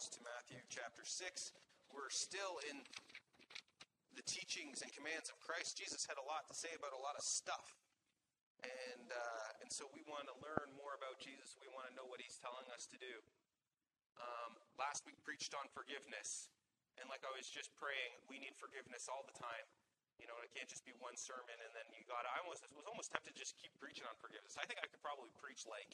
To Matthew chapter 6. We're still in the teachings and commands of Christ. Jesus had a lot to say about a lot of stuff. And, uh, and so we want to learn more about Jesus. We want to know what he's telling us to do. Um, last week preached on forgiveness. And like I was just praying, we need forgiveness all the time. You know, it can't just be one sermon and then you got. I almost was almost tempted to just keep preaching on forgiveness. I think I could probably preach like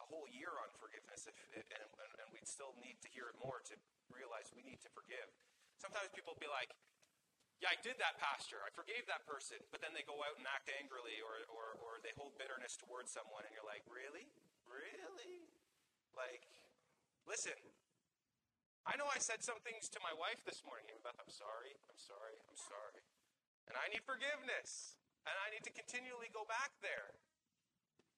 a whole year on forgiveness, if, and, and, and we'd still need to hear it more to realize we need to forgive. Sometimes people be like, "Yeah, I did that, pastor. I forgave that person," but then they go out and act angrily, or or, or they hold bitterness towards someone, and you're like, "Really, really?" Like, listen. I know I said some things to my wife this morning. Beth, I'm sorry. I'm sorry. I'm sorry. And I need forgiveness. And I need to continually go back there.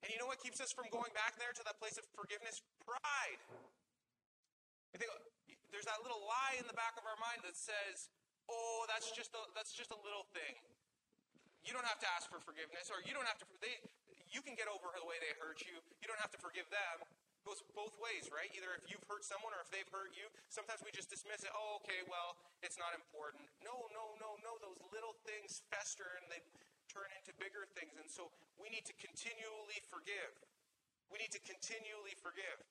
And you know what keeps us from going back there to that place of forgiveness? Pride. I think there's that little lie in the back of our mind that says, "Oh, that's just a, that's just a little thing. You don't have to ask for forgiveness, or you don't have to. They, you can get over the way they hurt you. You don't have to forgive them." Goes both ways, right? Either if you've hurt someone or if they've hurt you. Sometimes we just dismiss it. Oh, okay, well, it's not important. No, no, no, no. Those little things fester and they turn into bigger things. And so we need to continually forgive. We need to continually forgive.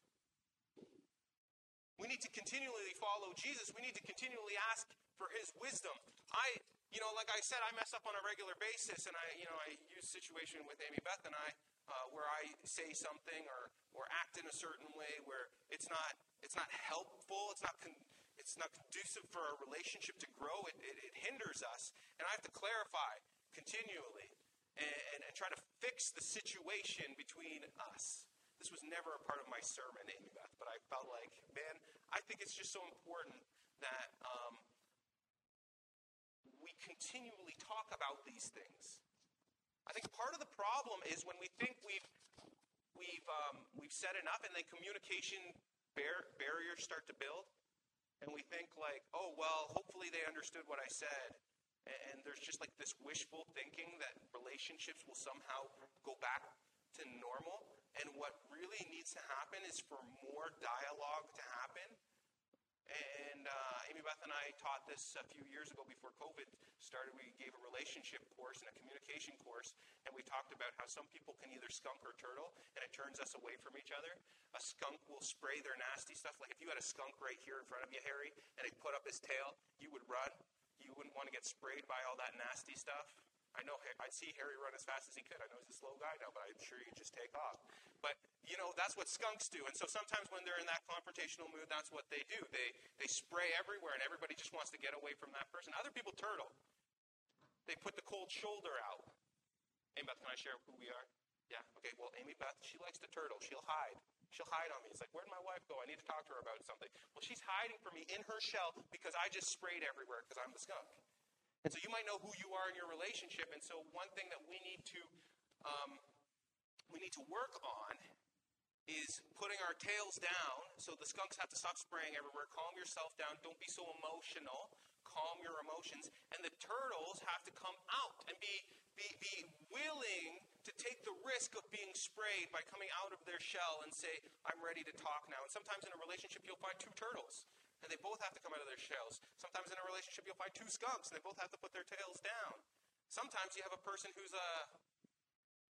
We need to continually follow Jesus. We need to continually ask for his wisdom. I, you know, like I said, I mess up on a regular basis, and I, you know, I use situation with Amy Beth and I uh, where I say something or, or act in a certain way where it's not, it's not helpful, it's not, con- it's not conducive for our relationship to grow, it, it, it, hinders us. And I have to clarify continually and, and, and try to fix the situation between us. This was never a part of my sermon, Amy Beth, but I felt like, man, I think it's just so important that um, we continually talk about these things. I think part of the problem is when we think we've we've um, we've said enough, and then communication bar- barriers start to build, and we think like, oh well, hopefully they understood what I said, and, there's just like this wishful thinking that relationships will somehow go back to normal. And what really needs to happen is for more dialogue to happen and uh, Amy Beth and I taught this a few years ago before COVID started. We gave a relationship course and a communication course, and we talked about how some people can either skunk or turtle, and it turns us away from each other. A skunk will spray their nasty stuff. Like if you had a skunk right here in front of you, Harry, and he put up his tail, you would run. You wouldn't want to get sprayed by all that nasty stuff. I know I'd see Harry run as fast as he could. I know he's a slow guy now, but I'm sure he'd just take off. But you know that's what skunks do. And so sometimes when they're in that confrontational mood, that's what they do. They they spray everywhere, and everybody just wants to get away from that person. Other people turtle. They put the cold shoulder out. Amy Beth, can I share who we are? Yeah. Okay. Well, Amy Beth, she likes to turtle. She'll hide. She'll hide on me. It's like, where'd my wife go? I need to talk to her about something. Well, she's hiding from me in her shell because I just sprayed everywhere because I'm the skunk. And so you might know who you are in your relationship. And so one thing that we need to um, we need to work on is putting our tails down. So the skunks have to stop spraying everywhere. Calm yourself down. Don't be so emotional. Calm your emotions. And the turtles have to come out and be, be, be willing to take the risk of being sprayed by coming out of their shell and say, I'm ready to talk now. And sometimes in a relationship, you'll find two turtles and they both have to come out of their shells. Sometimes in a relationship, you'll find two skunks, and they both have to put their tails down. Sometimes you have a person who's a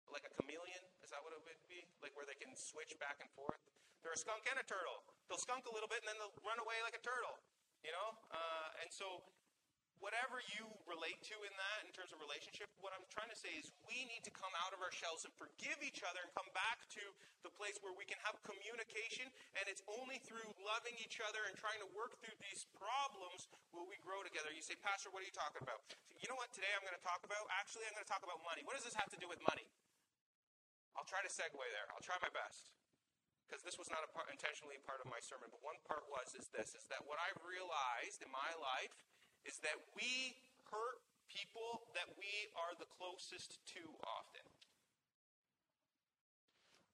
like a chameleon. Is that what it would be? Like where they can switch back and forth. They're a skunk and a turtle. They'll skunk a little bit, and then they'll run away like a turtle. You know, uh, and so whatever you relate to in that, in terms of relationship, what I'm trying to say is we need to come out of our shells and forgive each other and come back to the place where we can have communication. And it's only through loving each other and trying to work through these problems will we grow together. You say, Pastor, what are you talking about? You know what today I'm going to talk about? Actually, I'm going to talk about money. What does this have to do with money? I'll try to segue there. I'll try my best because this was not a part, intentionally part of my sermon, but one part was is this: is that what I've realized in my life is that we hurt people that we are the closest to often.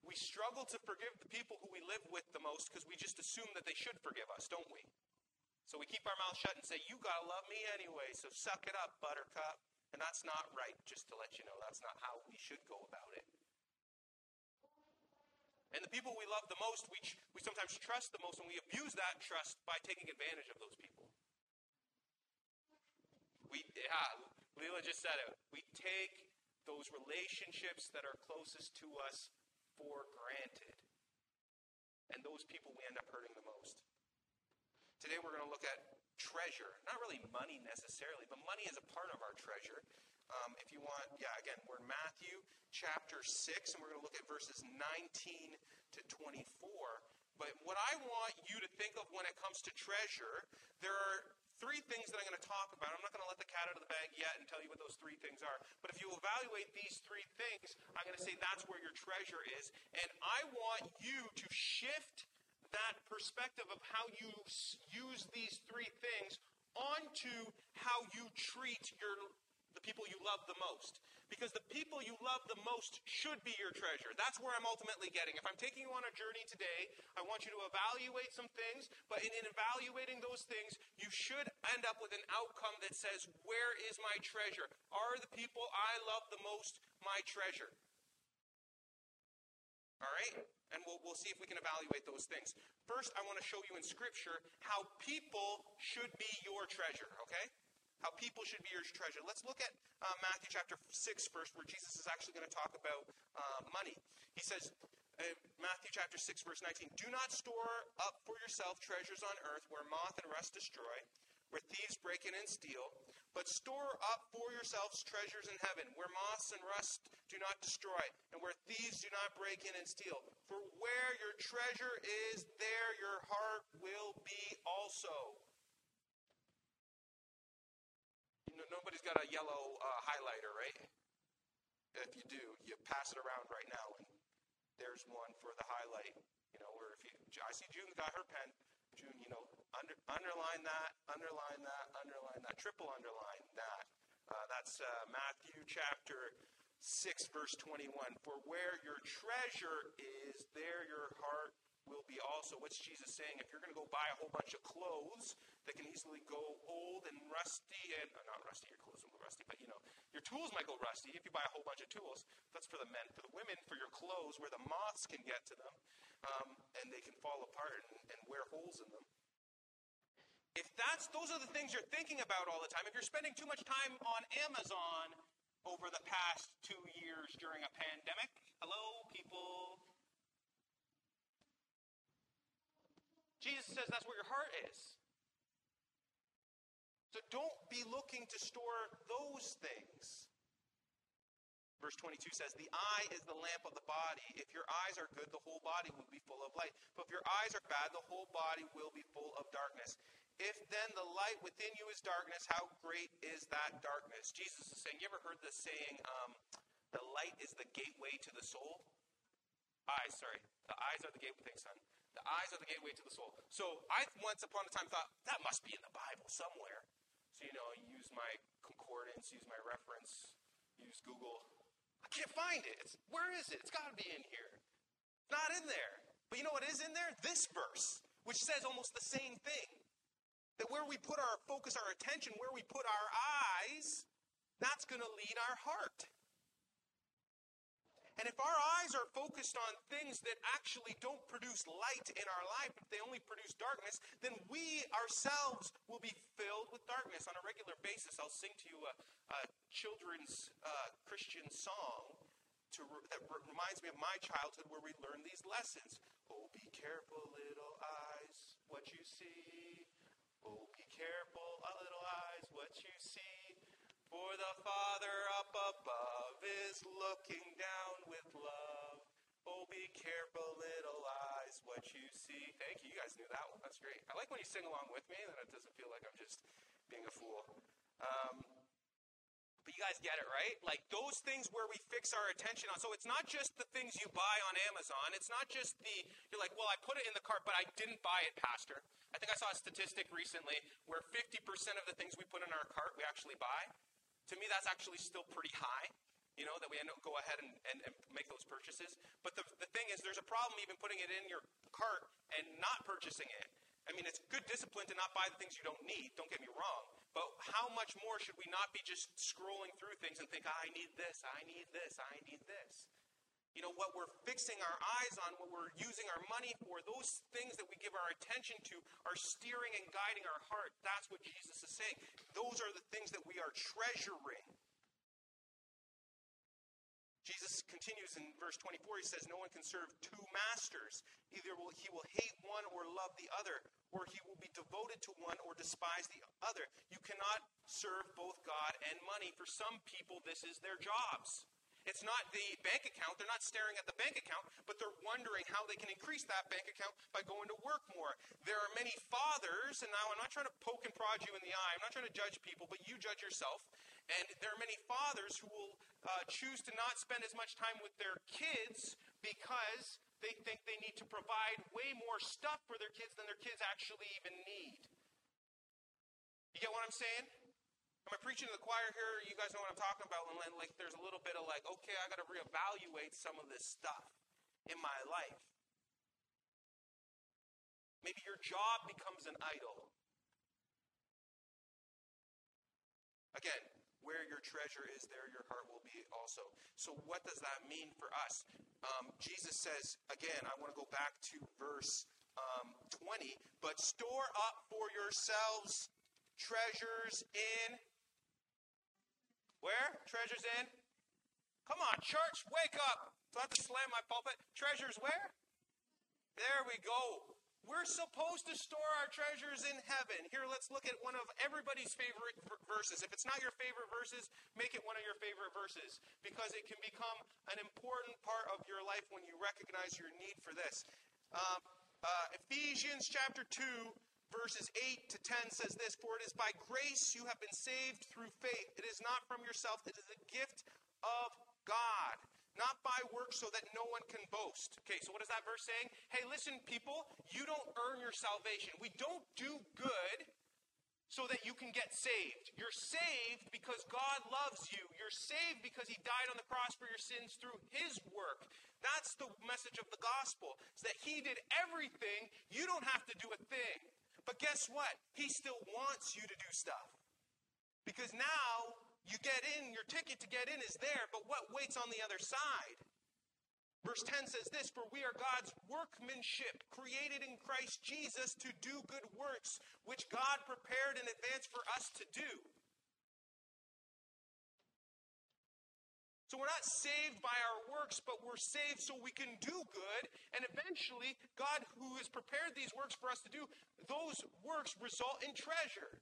We struggle to forgive the people who we live with the most because we just assume that they should forgive us, don't we? So we keep our mouth shut and say, You gotta love me anyway, so suck it up, buttercup. And that's not right, just to let you know. That's not how we should go about it. And the people we love the most, we, we sometimes trust the most, and we abuse that trust by taking advantage of those people. We, yeah, Leela just said it. We take those relationships that are closest to us for granted. And those people we end up hurting the most. Today we're going to look at treasure. Not really money necessarily, but money is a part of our treasure. Um, if you want, yeah, again, we're in Matthew chapter 6, and we're going to look at verses 19 to 24. But what I want you to think of when it comes to treasure, there are three things that I'm going to talk about. I'm not going to let the cat out of the bag yet and tell you what those three things are. But if you evaluate these three things, I'm going to say that's where your treasure is. And I want you to shift that perspective of how you use these three things onto how you treat your the people you love the most. Because the people you love the most should be your treasure. That's where I'm ultimately getting. If I'm taking you on a journey today, I want you to evaluate some things, but in, in evaluating those things, you should end up with an outcome that says, Where is my treasure? Are the people I love the most my treasure? All right? And we'll, we'll see if we can evaluate those things. First, I want to show you in Scripture how people should be your treasure, okay? How people should be your treasure. Let's look at uh, Matthew chapter 6 first, where Jesus is actually going to talk about uh, money. He says, uh, Matthew chapter 6, verse 19, Do not store up for yourself treasures on earth where moth and rust destroy, where thieves break in and steal, but store up for yourselves treasures in heaven, where moths and rust do not destroy, and where thieves do not break in and steal. For where your treasure is, there your heart will be also. Nobody's got a yellow uh, highlighter, right? If you do, you pass it around right now, and there's one for the highlight. You know, where if you, I see June got her pen. June, you know, under, underline that, underline that, underline that, triple underline that. Uh, that's uh, Matthew chapter 6, verse 21. For where your treasure is, there your heart will be also. What's Jesus saying? If you're going to go buy a whole bunch of clothes that can easily go old and rusty, and uh, not rusty, your clothes will go rusty, but you know, your tools might go rusty if you buy a whole bunch of tools. That's for the men. For the women, for your clothes, where the moths can get to them, um, and they can fall apart and, and wear holes in them. If that's those are the things you're thinking about all the time, if you're spending too much time on Amazon over the past two years during a pandemic, hello, people, Jesus says that's where your heart is. So don't be looking to store those things. Verse 22 says, The eye is the lamp of the body. If your eyes are good, the whole body will be full of light. But if your eyes are bad, the whole body will be full of darkness. If then the light within you is darkness, how great is that darkness? Jesus is saying, You ever heard this saying, um, the light is the gateway to the soul? Eyes, sorry. The eyes are the gateway. Thanks, son. The eyes are the gateway to the soul. So I once upon a time thought that must be in the Bible somewhere. So you know, use my concordance, use my reference, use Google. I can't find it. It's, where is it? It's got to be in here. Not in there. But you know what is in there? This verse, which says almost the same thing. That where we put our focus, our attention, where we put our eyes, that's going to lead our heart. And if our eyes are focused on things that actually don't produce light in our life, if they only produce darkness, then we ourselves will be filled with darkness. On a regular basis, I'll sing to you a, a children's uh, Christian song to, that reminds me of my childhood where we learned these lessons. Oh, be careful, little eyes, what you see. Oh, be careful, little eyes, what you see. For the Father up above is looking down with love. Oh, be careful, little eyes, what you see. Thank you. You guys knew that one. That's great. I like when you sing along with me, then it doesn't feel like I'm just being a fool. Um, but you guys get it, right? Like those things where we fix our attention on. So it's not just the things you buy on Amazon. It's not just the, you're like, well, I put it in the cart, but I didn't buy it, Pastor. I think I saw a statistic recently where 50% of the things we put in our cart we actually buy. To me, that's actually still pretty high, you know, that we end up go ahead and, and, and make those purchases. But the, the thing is, there's a problem even putting it in your cart and not purchasing it. I mean, it's good discipline to not buy the things you don't need, don't get me wrong. But how much more should we not be just scrolling through things and think, I need this, I need this, I need this? You know, what we're fixing our eyes on, what we're using our money for, those things that we give our attention to are steering and guiding our heart. That's what Jesus is saying. Those are the things that we are treasuring. Jesus continues in verse 24. He says, No one can serve two masters. Either will, he will hate one or love the other, or he will be devoted to one or despise the other. You cannot serve both God and money. For some people, this is their jobs. It's not the bank account. They're not staring at the bank account, but they're wondering how they can increase that bank account by going to work more. There are many fathers, and now I'm not trying to poke and prod you in the eye. I'm not trying to judge people, but you judge yourself. And there are many fathers who will uh, choose to not spend as much time with their kids because they think they need to provide way more stuff for their kids than their kids actually even need. You get what I'm saying? Am I preaching to the choir here? You guys know what I'm talking about. When like there's a little bit of like, okay, I got to reevaluate some of this stuff in my life. Maybe your job becomes an idol. Again, where your treasure is, there your heart will be also. So, what does that mean for us? Um, Jesus says, again, I want to go back to verse um, 20, but store up for yourselves treasures in. Where? Treasures in? Come on, church, wake up. Do I have to slam my pulpit? Treasures where? There we go. We're supposed to store our treasures in heaven. Here, let's look at one of everybody's favorite verses. If it's not your favorite verses, make it one of your favorite verses because it can become an important part of your life when you recognize your need for this. Um, uh, Ephesians chapter 2, verses 8 to 10 says this For it is by grace you have been saved through faith. It is not from yourself, it is a gift of God not by works so that no one can boast. Okay, so what is that verse saying? Hey, listen, people, you don't earn your salvation. We don't do good so that you can get saved. You're saved because God loves you. You're saved because He died on the cross for your sins through His work. That's the message of the gospel. Is that He did everything. You don't have to do a thing. But guess what? He still wants you to do stuff. Because now you get in, your ticket to get in is there, but what waits on the other side? Verse 10 says this For we are God's workmanship, created in Christ Jesus to do good works, which God prepared in advance for us to do. So we're not saved by our works, but we're saved so we can do good. And eventually, God, who has prepared these works for us to do, those works result in treasure.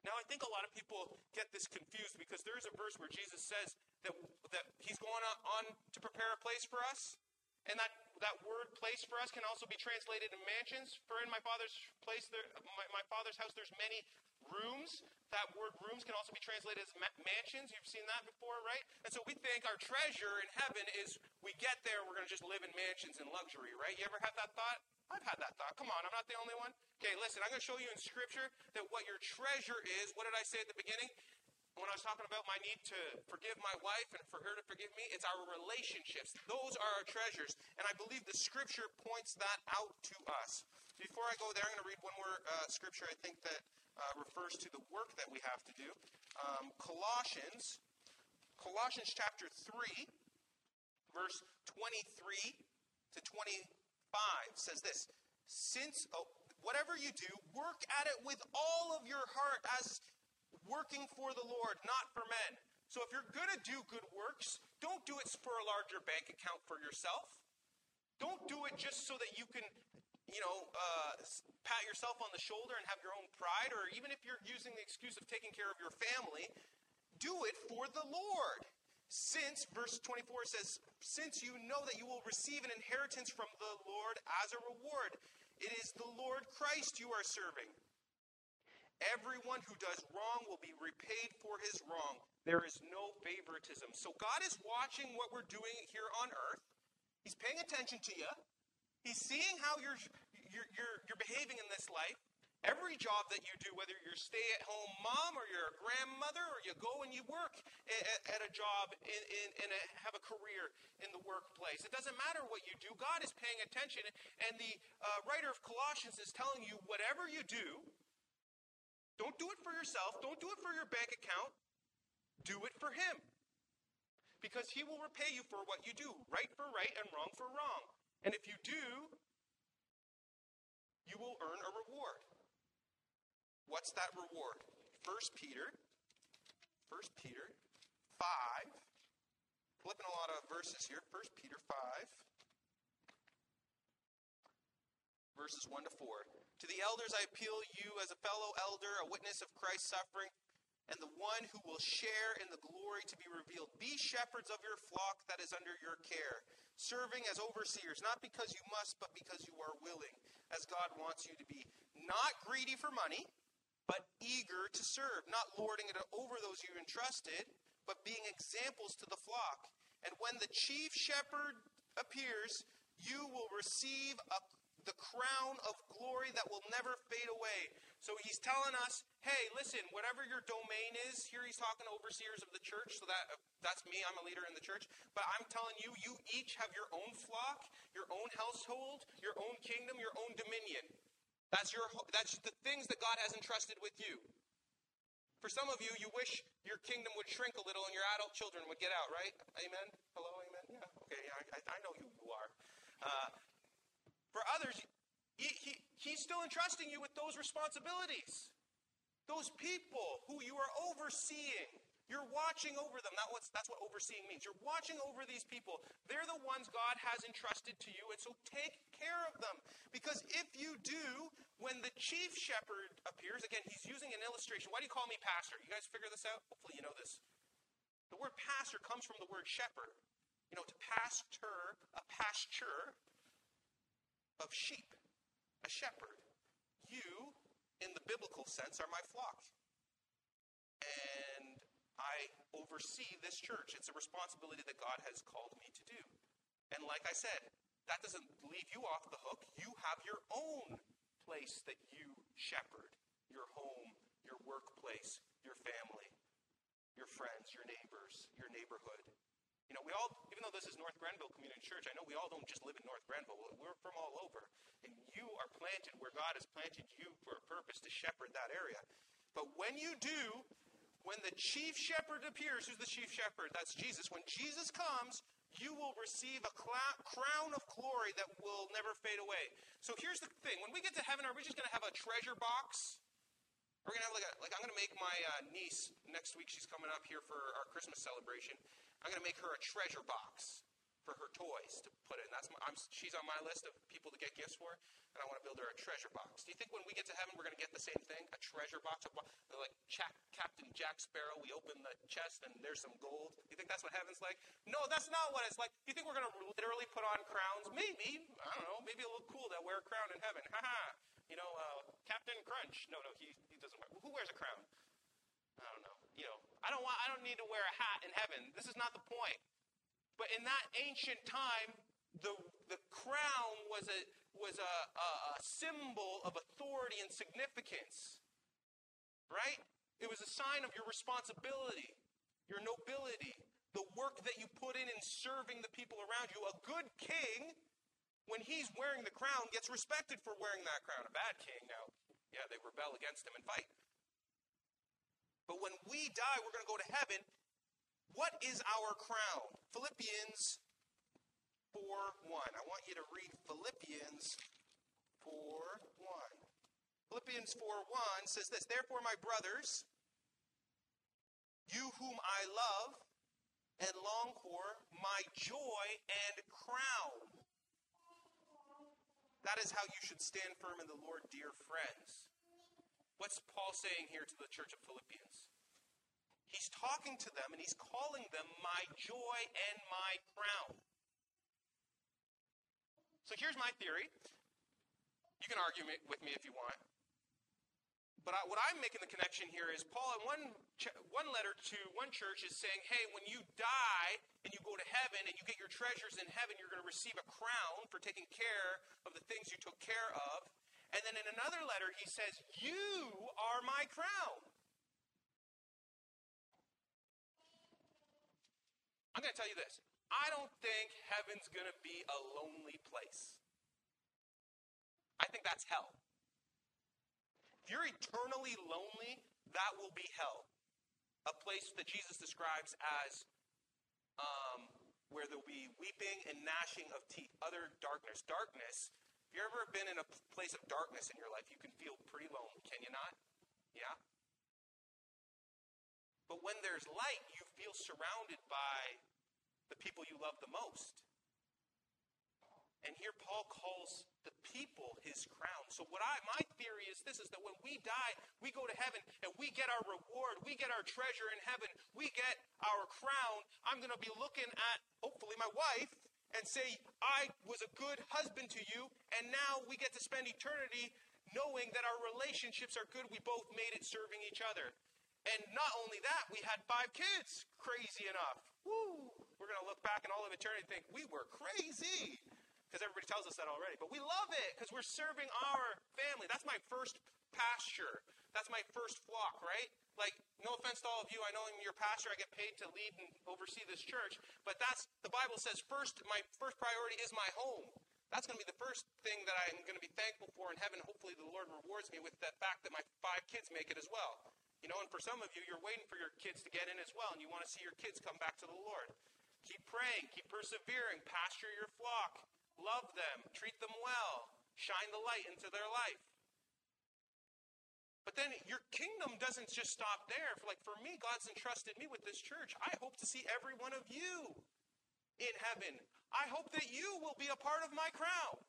Now, I think a lot of people get this confused because there is a verse where Jesus says that, that he's going on, on to prepare a place for us. And that, that word place for us can also be translated in mansions. For in my father's place, there, my, my father's house, there's many rooms. That word rooms can also be translated as ma- mansions. You've seen that before, right? And so we think our treasure in heaven is we get there, we're going to just live in mansions and luxury, right? You ever have that thought? I've had that thought. Come on, I'm not the only one. Okay, listen, I'm going to show you in Scripture that what your treasure is. What did I say at the beginning? When I was talking about my need to forgive my wife and for her to forgive me, it's our relationships. Those are our treasures. And I believe the Scripture points that out to us. Before I go there, I'm going to read one more uh, Scripture I think that uh, refers to the work that we have to do. Um, Colossians, Colossians chapter 3, verse 23 to 25 says this Since, oh, whatever you do, work at it with all of your heart as working for the Lord, not for men. So if you're going to do good works, don't do it for a larger bank account for yourself. Don't do it just so that you can, you know, uh, pat yourself on the shoulder and have your own pride, or even if you're using the excuse of taking care of your family, do it for the Lord. Since, verse 24 says, since you know that you will receive an inheritance from the Lord as a reward, it is the Lord Christ you are serving. Everyone who does wrong will be repaid for his wrong. There is no favoritism. So God is watching what we're doing here on earth. He's paying attention to you. He's seeing how you're, you're, you're, you're behaving in this life. Every job that you do, whether you're stay at home mom or you're a grandmother or you go and you work at, at a job in have a career in the workplace, it doesn't matter what you do. God is paying attention. And the uh, writer of Colossians is telling you whatever you do, don't do it for yourself, don't do it for your bank account, do it for Him. because he will repay you for what you do, right for right and wrong for wrong. And if you do, you will earn a reward. What's that reward? 1 Peter, 1 Peter 5, flipping a lot of verses here. 1 Peter 5, verses 1 to 4. To the elders I appeal you as a fellow elder, a witness of Christ's suffering, and the one who will share in the glory to be revealed. Be shepherds of your flock that is under your care, serving as overseers, not because you must, but because you are willing, as God wants you to be. Not greedy for money, but eager to serve, not lording it over those you entrusted, but being examples to the flock. And when the chief shepherd appears, you will receive a, the crown of glory that will never fade away. So he's telling us, hey, listen, whatever your domain is, here he's talking to overseers of the church, so that that's me, I'm a leader in the church. But I'm telling you, you each have your own flock, your own household, your own kingdom, your own dominion. That's, your, that's the things that God has entrusted with you. For some of you, you wish your kingdom would shrink a little and your adult children would get out, right? Amen? Hello, amen? Yeah, okay, yeah, I, I know who you are. Uh, for others, he, he, he's still entrusting you with those responsibilities. Those people who you are overseeing. You're watching over them. That that's what overseeing means. You're watching over these people. They're the ones God has entrusted to you, and so take care of them. Because if you do, when the chief shepherd appears, again, he's using an illustration. Why do you call me pastor? You guys figure this out? Hopefully you know this. The word pastor comes from the word shepherd. You know, to pasture, a pasture of sheep, a shepherd. You, in the biblical sense, are my flock. And I oversee this church. It's a responsibility that God has called me to do. And like I said, that doesn't leave you off the hook. You have your own place that you shepherd your home, your workplace, your family, your friends, your neighbors, your neighborhood. You know, we all, even though this is North Grenville Community Church, I know we all don't just live in North Grenville. We're from all over. And you are planted where God has planted you for a purpose to shepherd that area. But when you do, when the chief shepherd appears, who's the chief shepherd? That's Jesus. When Jesus comes, you will receive a cl- crown of glory that will never fade away. So here's the thing: when we get to heaven, are we just going to have a treasure box? We're to have like a, like I'm to make my uh, niece next week. She's coming up here for our Christmas celebration. I'm going to make her a treasure box for her toys to put in. That's my, I'm, she's on my list of people to get gifts for, and I want to build her a treasure box. Do you think when we get to heaven, we're going to get the same thing? A treasure box? Like Captain Jack Sparrow, we open the chest and there's some gold. Do you think that's what heaven's like? No, that's not what it's like. Do you think we're going to literally put on crowns? Maybe. I don't know. Maybe it'll look cool to wear a crown in heaven. Ha ha. You know, uh, Captain Crunch. No, no, he, he doesn't wear. Who wears a crown? I don't know. You know, I don't want. I don't need to wear a hat in heaven. This is not the point. But in that ancient time, the, the crown was, a, was a, a, a symbol of authority and significance, right? It was a sign of your responsibility, your nobility, the work that you put in in serving the people around you. A good king, when he's wearing the crown, gets respected for wearing that crown. A bad king, now, yeah, they rebel against him and fight. But when we die, we're going to go to heaven, what is our crown? Philippians 4 1. I want you to read Philippians 4 1. Philippians 4 1 says this Therefore, my brothers, you whom I love and long for, my joy and crown. That is how you should stand firm in the Lord, dear friends. What's Paul saying here to the church of Philippians? He's talking to them and he's calling them my joy and my crown. So here's my theory. You can argue with me if you want. But I, what I'm making the connection here is Paul, in one, one letter to one church, is saying, hey, when you die and you go to heaven and you get your treasures in heaven, you're going to receive a crown for taking care of the things you took care of. And then in another letter, he says, You are my crown. I'm going to tell you this I don't think heaven's going to be a lonely place. I think that's hell. If you're eternally lonely, that will be hell. A place that Jesus describes as um, where there'll be weeping and gnashing of teeth, other darkness. Darkness, if you've ever been in a place of darkness in your life, you can feel pretty lonely, can you not? Yeah? But when there's light, you feel surrounded by the people you love the most. And here Paul calls the people his crown. So what I my theory is this is that when we die, we go to heaven and we get our reward, we get our treasure in heaven, we get our crown. I'm going to be looking at hopefully my wife and say, I was a good husband to you, and now we get to spend eternity knowing that our relationships are good. We both made it serving each other. And not only that, we had five kids. Crazy enough. Woo! We're going to look back in all of eternity and think, we were crazy because everybody tells us that already. But we love it because we're serving our family. That's my first pasture. That's my first flock, right? Like, no offense to all of you, I know I'm your pastor. I get paid to lead and oversee this church, but that's the Bible says first. My first priority is my home. That's going to be the first thing that I'm going to be thankful for in heaven. Hopefully, the Lord rewards me with the fact that my five kids make it as well. You know, and for some of you, you're waiting for your kids to get in as well, and you want to see your kids come back to the Lord. Keep praying, keep persevering, pasture your flock, love them, treat them well, shine the light into their life. But then your kingdom doesn't just stop there. For like for me, God's entrusted me with this church. I hope to see every one of you in heaven. I hope that you will be a part of my crown.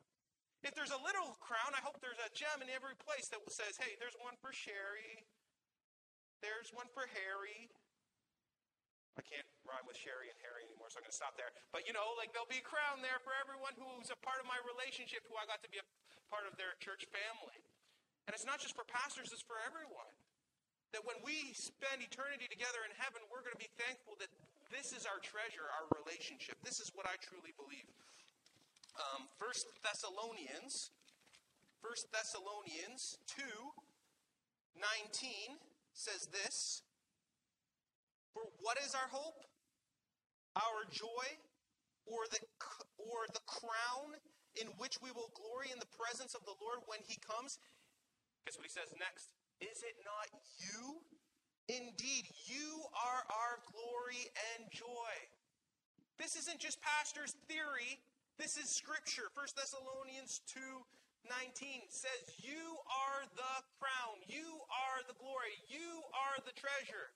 If there's a little crown, I hope there's a gem in every place that says, hey, there's one for Sherry. There's one for Harry. I can't rhyme with Sherry and Harry anymore, so I'm going to stop there. But you know, like there'll be a crown there for everyone who's a part of my relationship, who I got to be a part of their church family. And it's not just for pastors, it's for everyone. That when we spend eternity together in heaven, we're going to be thankful that this is our treasure, our relationship. This is what I truly believe. Um, 1 Thessalonians, 1 Thessalonians 2 19 says this For what is our hope? Our joy? Or the, or the crown in which we will glory in the presence of the Lord when he comes? Guess what he says next? Is it not you? Indeed, you are our glory and joy. This isn't just pastor's theory. This is scripture. 1 Thessalonians 2 19 says, You are the crown. You are the glory. You are the treasure.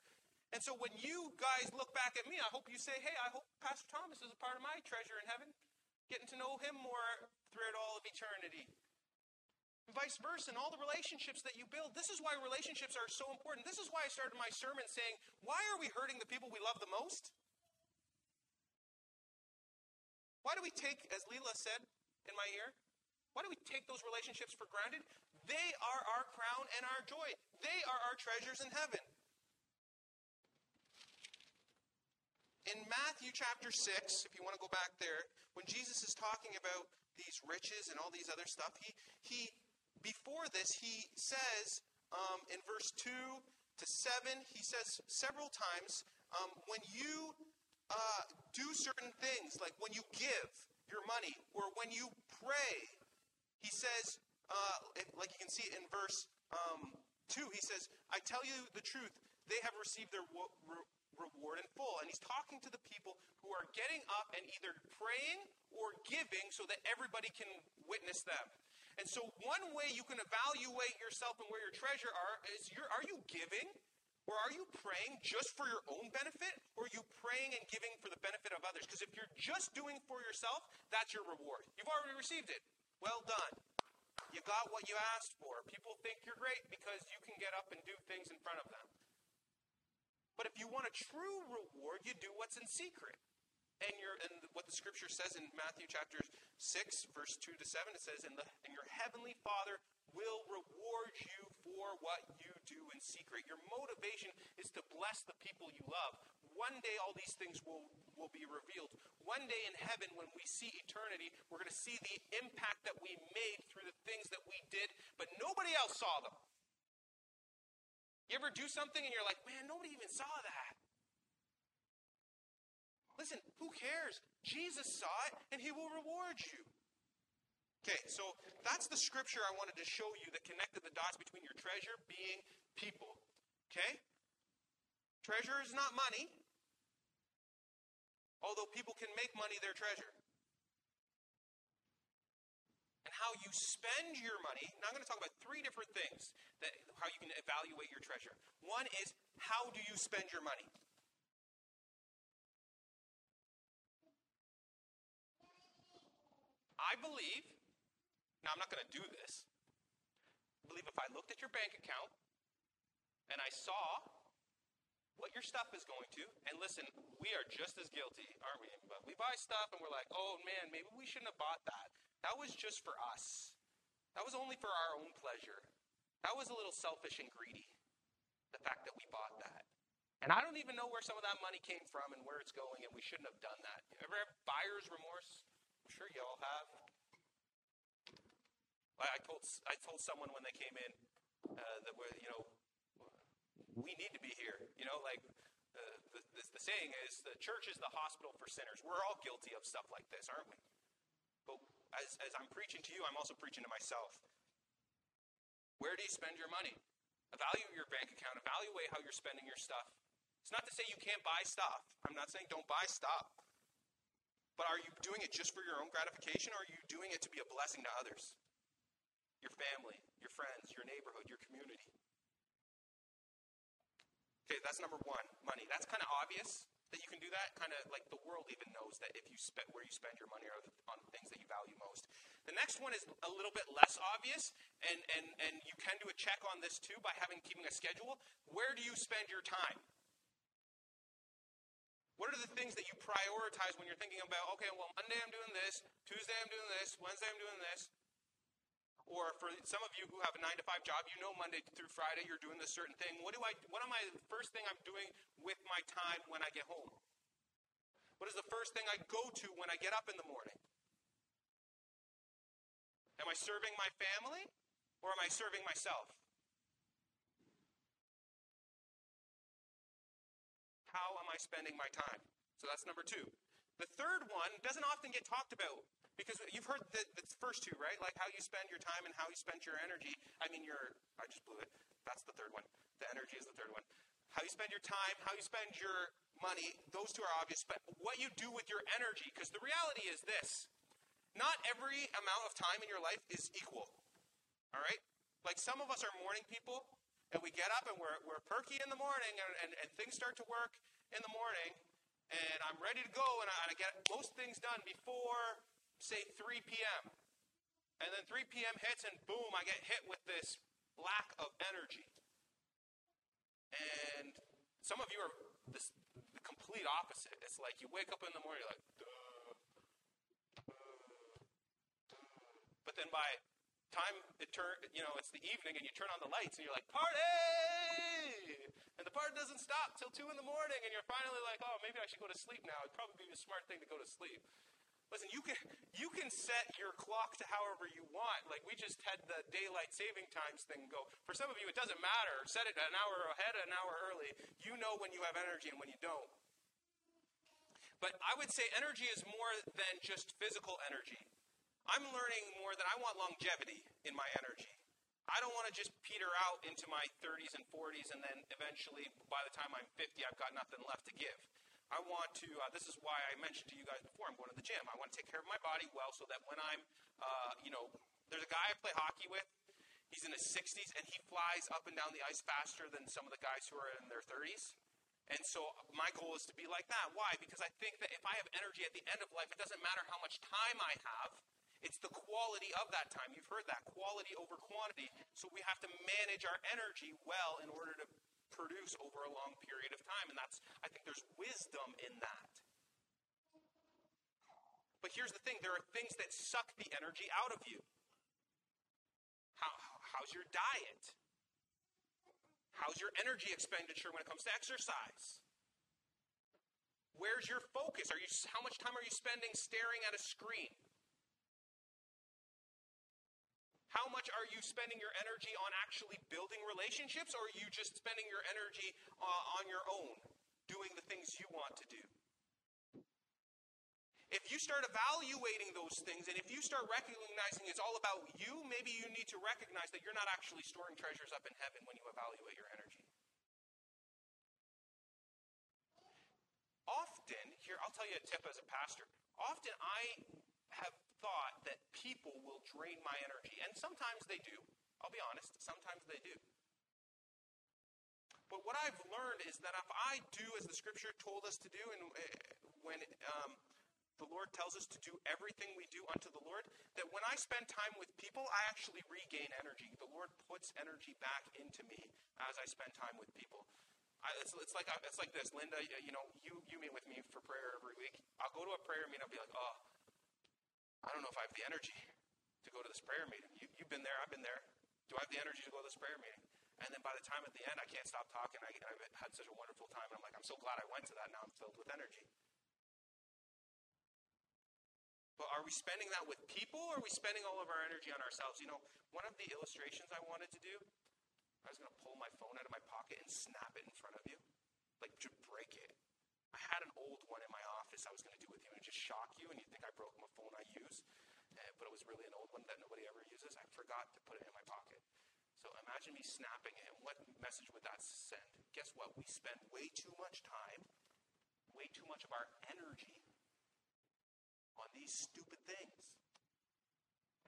And so when you guys look back at me, I hope you say, Hey, I hope Pastor Thomas is a part of my treasure in heaven, getting to know him more throughout all of eternity vice versa, and all the relationships that you build. This is why relationships are so important. This is why I started my sermon saying, Why are we hurting the people we love the most? Why do we take, as Leela said in my ear, why do we take those relationships for granted? They are our crown and our joy. They are our treasures in heaven. In Matthew chapter 6, if you want to go back there, when Jesus is talking about these riches and all these other stuff, he, he before this, he says um, in verse 2 to 7, he says several times, um, when you uh, do certain things, like when you give your money or when you pray, he says, uh, like you can see in verse um, 2, he says, I tell you the truth, they have received their wo- re- reward in full. And he's talking to the people who are getting up and either praying or giving so that everybody can witness them. And so, one way you can evaluate yourself and where your treasure are is are you giving or are you praying just for your own benefit or are you praying and giving for the benefit of others? Because if you're just doing for yourself, that's your reward. You've already received it. Well done. You got what you asked for. People think you're great because you can get up and do things in front of them. But if you want a true reward, you do what's in secret. And, your, and what the scripture says in Matthew chapter 6, verse 2 to 7, it says, and, the, and your heavenly Father will reward you for what you do in secret. Your motivation is to bless the people you love. One day, all these things will, will be revealed. One day in heaven, when we see eternity, we're going to see the impact that we made through the things that we did, but nobody else saw them. You ever do something and you're like, man, nobody even saw that? Listen, who cares? Jesus saw it and he will reward you. Okay, so that's the scripture I wanted to show you that connected the dots between your treasure being people. Okay? Treasure is not money. Although people can make money their treasure. And how you spend your money. Now I'm going to talk about three different things that how you can evaluate your treasure. One is how do you spend your money? I believe, now I'm not going to do this, I believe if I looked at your bank account and I saw what your stuff is going to, and listen, we are just as guilty, aren't we? But we buy stuff and we're like, oh man, maybe we shouldn't have bought that. That was just for us. That was only for our own pleasure. That was a little selfish and greedy, the fact that we bought that. And I don't even know where some of that money came from and where it's going, and we shouldn't have done that. Ever have buyer's remorse? Sure you all have. I told I told someone when they came in uh, that we're you know we need to be here. You know, like uh, the, the, the saying is the church is the hospital for sinners. We're all guilty of stuff like this, aren't we? But as, as I'm preaching to you, I'm also preaching to myself. Where do you spend your money? Evaluate your bank account. Evaluate how you're spending your stuff. It's not to say you can't buy stuff. I'm not saying don't buy stuff. But are you doing it just for your own gratification or are you doing it to be a blessing to others? Your family, your friends, your neighborhood, your community. Okay, that's number one, money. That's kind of obvious that you can do that. Kind of like the world even knows that if you spend where you spend your money on things that you value most. The next one is a little bit less obvious, and, and, and you can do a check on this too by having keeping a schedule. Where do you spend your time? What are the things that you prioritize when you're thinking about, okay, well, Monday I'm doing this, Tuesday I'm doing this, Wednesday I'm doing this? Or for some of you who have a nine to five job, you know Monday through Friday you're doing this certain thing. What do I? What am I? the First thing I'm doing with my time when I get home? What is the first thing I go to when I get up in the morning? Am I serving my family, or am I serving myself? How am I spending my time? So that's number two. The third one doesn't often get talked about because you've heard the, the first two, right? Like how you spend your time and how you spend your energy. I mean, your, I just blew it. That's the third one. The energy is the third one. How you spend your time, how you spend your money, those two are obvious. But what you do with your energy, because the reality is this not every amount of time in your life is equal. All right? Like some of us are morning people, and we get up and we're, we're perky in the morning, and, and, and things start to work in the morning, and I'm ready to go, and I, I get most things done before say 3 p.m. And then 3 p.m. hits, and boom, I get hit with this lack of energy. And some of you are this, the complete opposite. It's like you wake up in the morning, you're like, Duh. but then by time it turn, you know, it's the evening, and you turn on the lights, and you're like, party! And the party doesn't stop till two in the morning, and you're finally like, oh, maybe I should go to sleep now. It'd probably be a smart thing to go to sleep. Listen, you can you can set your clock to however you want. Like we just had the daylight saving times thing go. For some of you, it doesn't matter. Set it an hour ahead, an hour early. You know when you have energy and when you don't. But I would say energy is more than just physical energy. I'm learning more that I want longevity in my energy. I don't want to just peter out into my 30s and 40s and then eventually, by the time I'm 50, I've got nothing left to give. I want to, uh, this is why I mentioned to you guys before, I'm going to the gym. I want to take care of my body well so that when I'm, uh, you know, there's a guy I play hockey with. He's in his 60s and he flies up and down the ice faster than some of the guys who are in their 30s. And so my goal is to be like that. Why? Because I think that if I have energy at the end of life, it doesn't matter how much time I have. It's the quality of that time. You've heard that quality over quantity. So we have to manage our energy well in order to produce over a long period of time. And that's, I think there's wisdom in that. But here's the thing there are things that suck the energy out of you. How, how's your diet? How's your energy expenditure when it comes to exercise? Where's your focus? Are you, how much time are you spending staring at a screen? How much are you spending your energy on actually building relationships, or are you just spending your energy uh, on your own, doing the things you want to do? If you start evaluating those things and if you start recognizing it's all about you, maybe you need to recognize that you're not actually storing treasures up in heaven when you evaluate your energy. often, here, I'll tell you a tip as a pastor. Often I have thought that people will drain my energy, and sometimes they do. I'll be honest, sometimes they do. But what I've learned is that if I do as the scripture told us to do, and uh, when um, the Lord tells us to do everything we do unto the Lord, that when I spend time with people, I actually regain energy. The Lord puts energy back into me as I spend time with people. I, it's, it's, like it's like this, Linda. You know, you you meet with me for prayer every week. I'll go to a prayer meeting. I'll be like, oh, I don't know if I have the energy to go to this prayer meeting. You, you've been there. I've been there. Do I have the energy to go to this prayer meeting? And then by the time at the end, I can't stop talking. I, I've had such a wonderful time. And I'm like, I'm so glad I went to that. Now I'm filled with energy. But are we spending that with people or are we spending all of our energy on ourselves? You know, one of the illustrations I wanted to do, I was going to pull my phone out of my pocket and snap it in front of you, like to break it. I had an old one in my office I was going to do with you and just shock you, and you think I broke my phone I use, eh, but it was really an old one that nobody ever uses. I forgot to put it in my pocket. So imagine me snapping it. What message would that send? Guess what? We spend way too much time, way too much of our energy on these stupid things.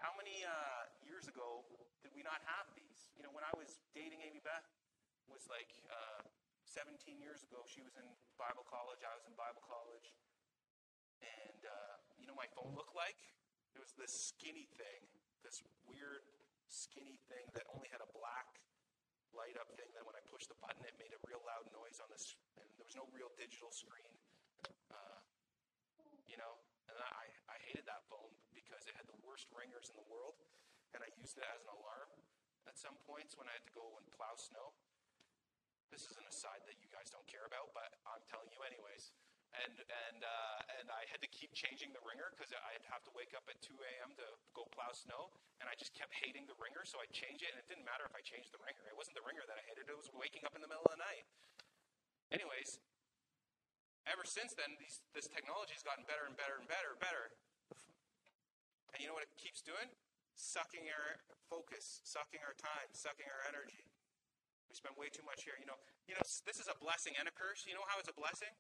How many uh, years ago did we not have these? You know, when I was dating Amy Beth, was like uh, 17 years ago. She was in Bible college. I was in Bible college. And uh, you know, my phone looked like it was this skinny thing, this weird skinny thing that only had a black light up thing. Then when I pushed the button, it made a real loud noise on this, and there was no real digital screen. Uh, you know, and I, I hated that phone because it had the worst ringers in the world, and I used it as an alarm at some points when I had to go and plow snow. This is an aside that you guys don't care about, but I'm telling you anyways and and uh, and I had to keep changing the ringer because I'd have to wake up at 2 a.m. to go plow snow, and I just kept hating the ringer, so I'd change it, and it didn't matter if I changed the ringer. It wasn't the ringer that I hated; it was waking up in the middle of the night. Anyways, ever since then, these, this technology has gotten better and better and better and better. And you know what it keeps doing? Sucking our focus, sucking our time, sucking our energy. We spend way too much here. You know, you know, this is a blessing and a curse. You know how it's a blessing?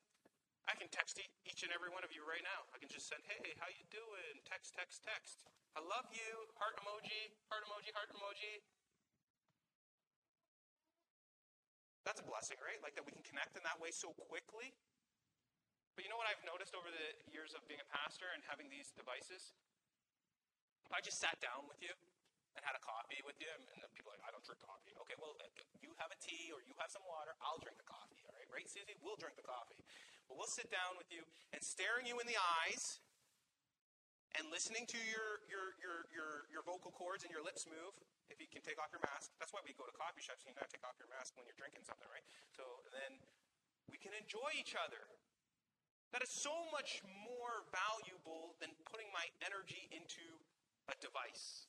I can text each and every one of you right now. I can just send, "Hey, how you doing?" Text, text, text. I love you. Heart emoji. Heart emoji. Heart emoji. That's a blessing, right? Like that we can connect in that way so quickly. But you know what I've noticed over the years of being a pastor and having these devices? If I just sat down with you and had a coffee with you, and people are like, I don't drink coffee. Okay, well, you have a tea or you have some water, I'll drink the coffee, all right? Right, Susie? We'll drink the coffee. But we'll sit down with you and staring you in the eyes and listening to your, your, your, your, your vocal cords and your lips move, if you can take off your mask. That's why we go to coffee shops. You gotta take off your mask when you're drinking something, right? So then we can enjoy each other. That is so much more valuable than putting my energy into a device.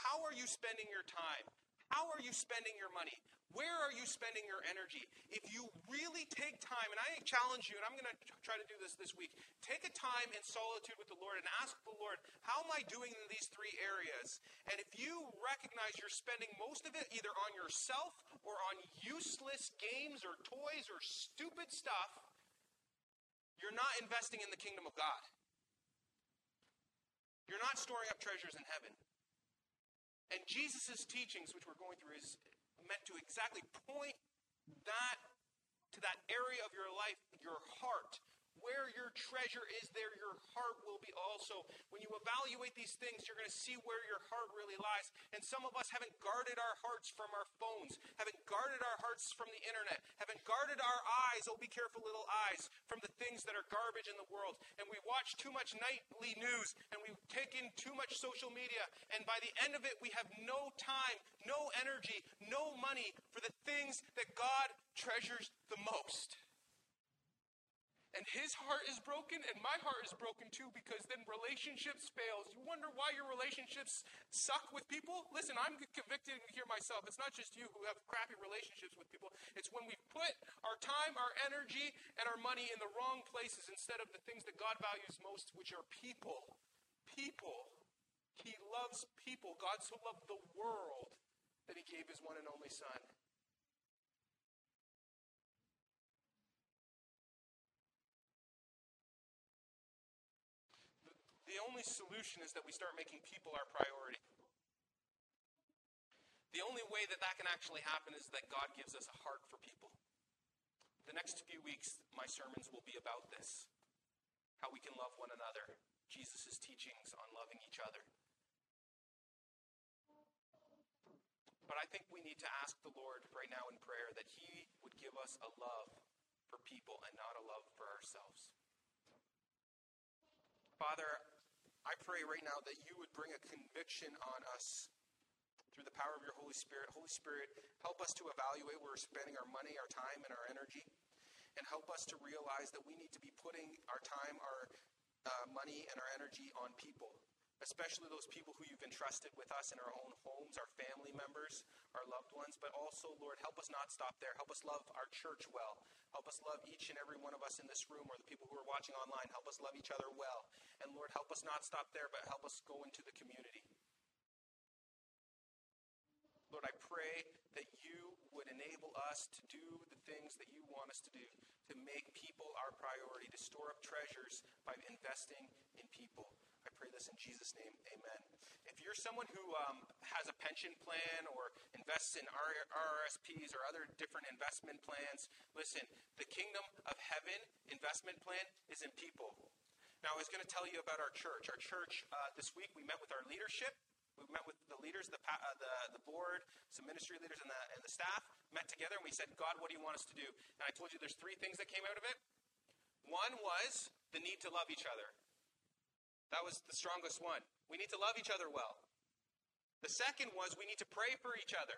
How are you spending your time? How are you spending your money? Where are you spending your energy? If you really take time, and I challenge you, and I'm going to try to do this this week, take a time in solitude with the Lord and ask the Lord, how am I doing in these three areas? And if you recognize you're spending most of it either on yourself or on useless games or toys or stupid stuff, you're not investing in the kingdom of God. You're not storing up treasures in heaven. And Jesus' teachings, which we're going through, is meant to exactly point that to that area of your life, your heart, where your treasure is, there your heart will be also. When you evaluate these things, you're going to see where your heart really lies. And some of us haven't guarded our hearts from our phones, haven't guarded our hearts from the internet, haven't guarded our eyes, oh, be careful, little eyes, from the things that are garbage in the world. And we watch too much nightly news, and we take in too much social media. And by the end of it, we have no time, no energy, no money for the things that God treasures the most. And his heart is broken, and my heart is broken too, because then relationships fails. You wonder why your relationships suck with people? Listen, I'm convicted here myself. It's not just you who have crappy relationships with people. It's when we put our time, our energy, and our money in the wrong places instead of the things that God values most, which are people. People. He loves people. God so loved the world that he gave his one and only Son. The only solution is that we start making people our priority. The only way that that can actually happen is that God gives us a heart for people. The next few weeks, my sermons will be about this how we can love one another, Jesus' teachings on loving each other. But I think we need to ask the Lord right now in prayer that He would give us a love for people and not a love for ourselves. Father, I pray right now that you would bring a conviction on us through the power of your Holy Spirit. Holy Spirit, help us to evaluate where we're spending our money, our time, and our energy and help us to realize that we need to be putting our time, our uh, money, and our energy on people, especially those people who you've entrusted with us in our own homes, our family members, our loved ones. But also, Lord, help us not stop there. Help us love our church well. Help us love each and every one of us in this room or the people who are watching online. Help us love each other well. And Lord, help us not stop there, but help us go into the community. Lord, I pray that you would enable us to do the things that you want us to do, to make people our priority, to store up treasures by investing in people. Pray this in Jesus' name. Amen. If you're someone who um, has a pension plan or invests in RRSPs or other different investment plans, listen, the kingdom of heaven investment plan is in people. Now, I was going to tell you about our church. Our church, uh, this week, we met with our leadership we met with the leaders, the, uh, the, the board, some ministry leaders, and the, and the staff met together, and we said, God, what do you want us to do? And I told you there's three things that came out of it. One was the need to love each other. That was the strongest one. We need to love each other well. The second was we need to pray for each other.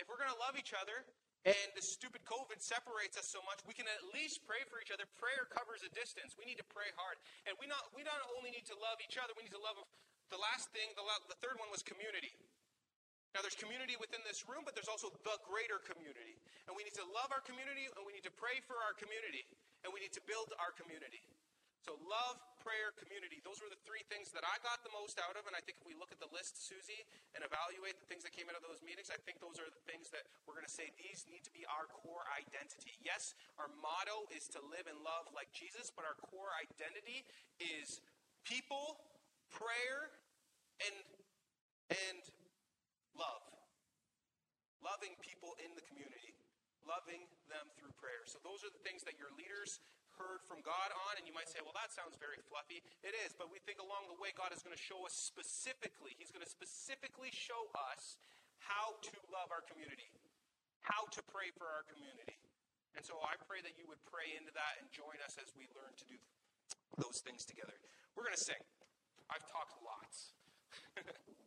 If we're going to love each other, and the stupid COVID separates us so much, we can at least pray for each other. Prayer covers a distance. We need to pray hard. And we not, we not only need to love each other, we need to love the last thing, the, the third one was community. Now, there's community within this room, but there's also the greater community. And we need to love our community, and we need to pray for our community, and we need to build our community. So, love, prayer, community. Those were the three things that I got the most out of. And I think if we look at the list, Susie, and evaluate the things that came out of those meetings, I think those are the things that we're going to say these need to be our core identity. Yes, our motto is to live and love like Jesus, but our core identity is people prayer and, and love. Loving people in the community, loving them through prayer. So, those are the things that your leaders heard from God on, and you might say, well, that sounds very fluffy. It is, but we think along the way, God is going to show us specifically, He's going to specifically show us how to love our community, how to pray for our community. And so I pray that you would pray into that and join us as we learn to do those things together. We're going to sing. I've talked lots.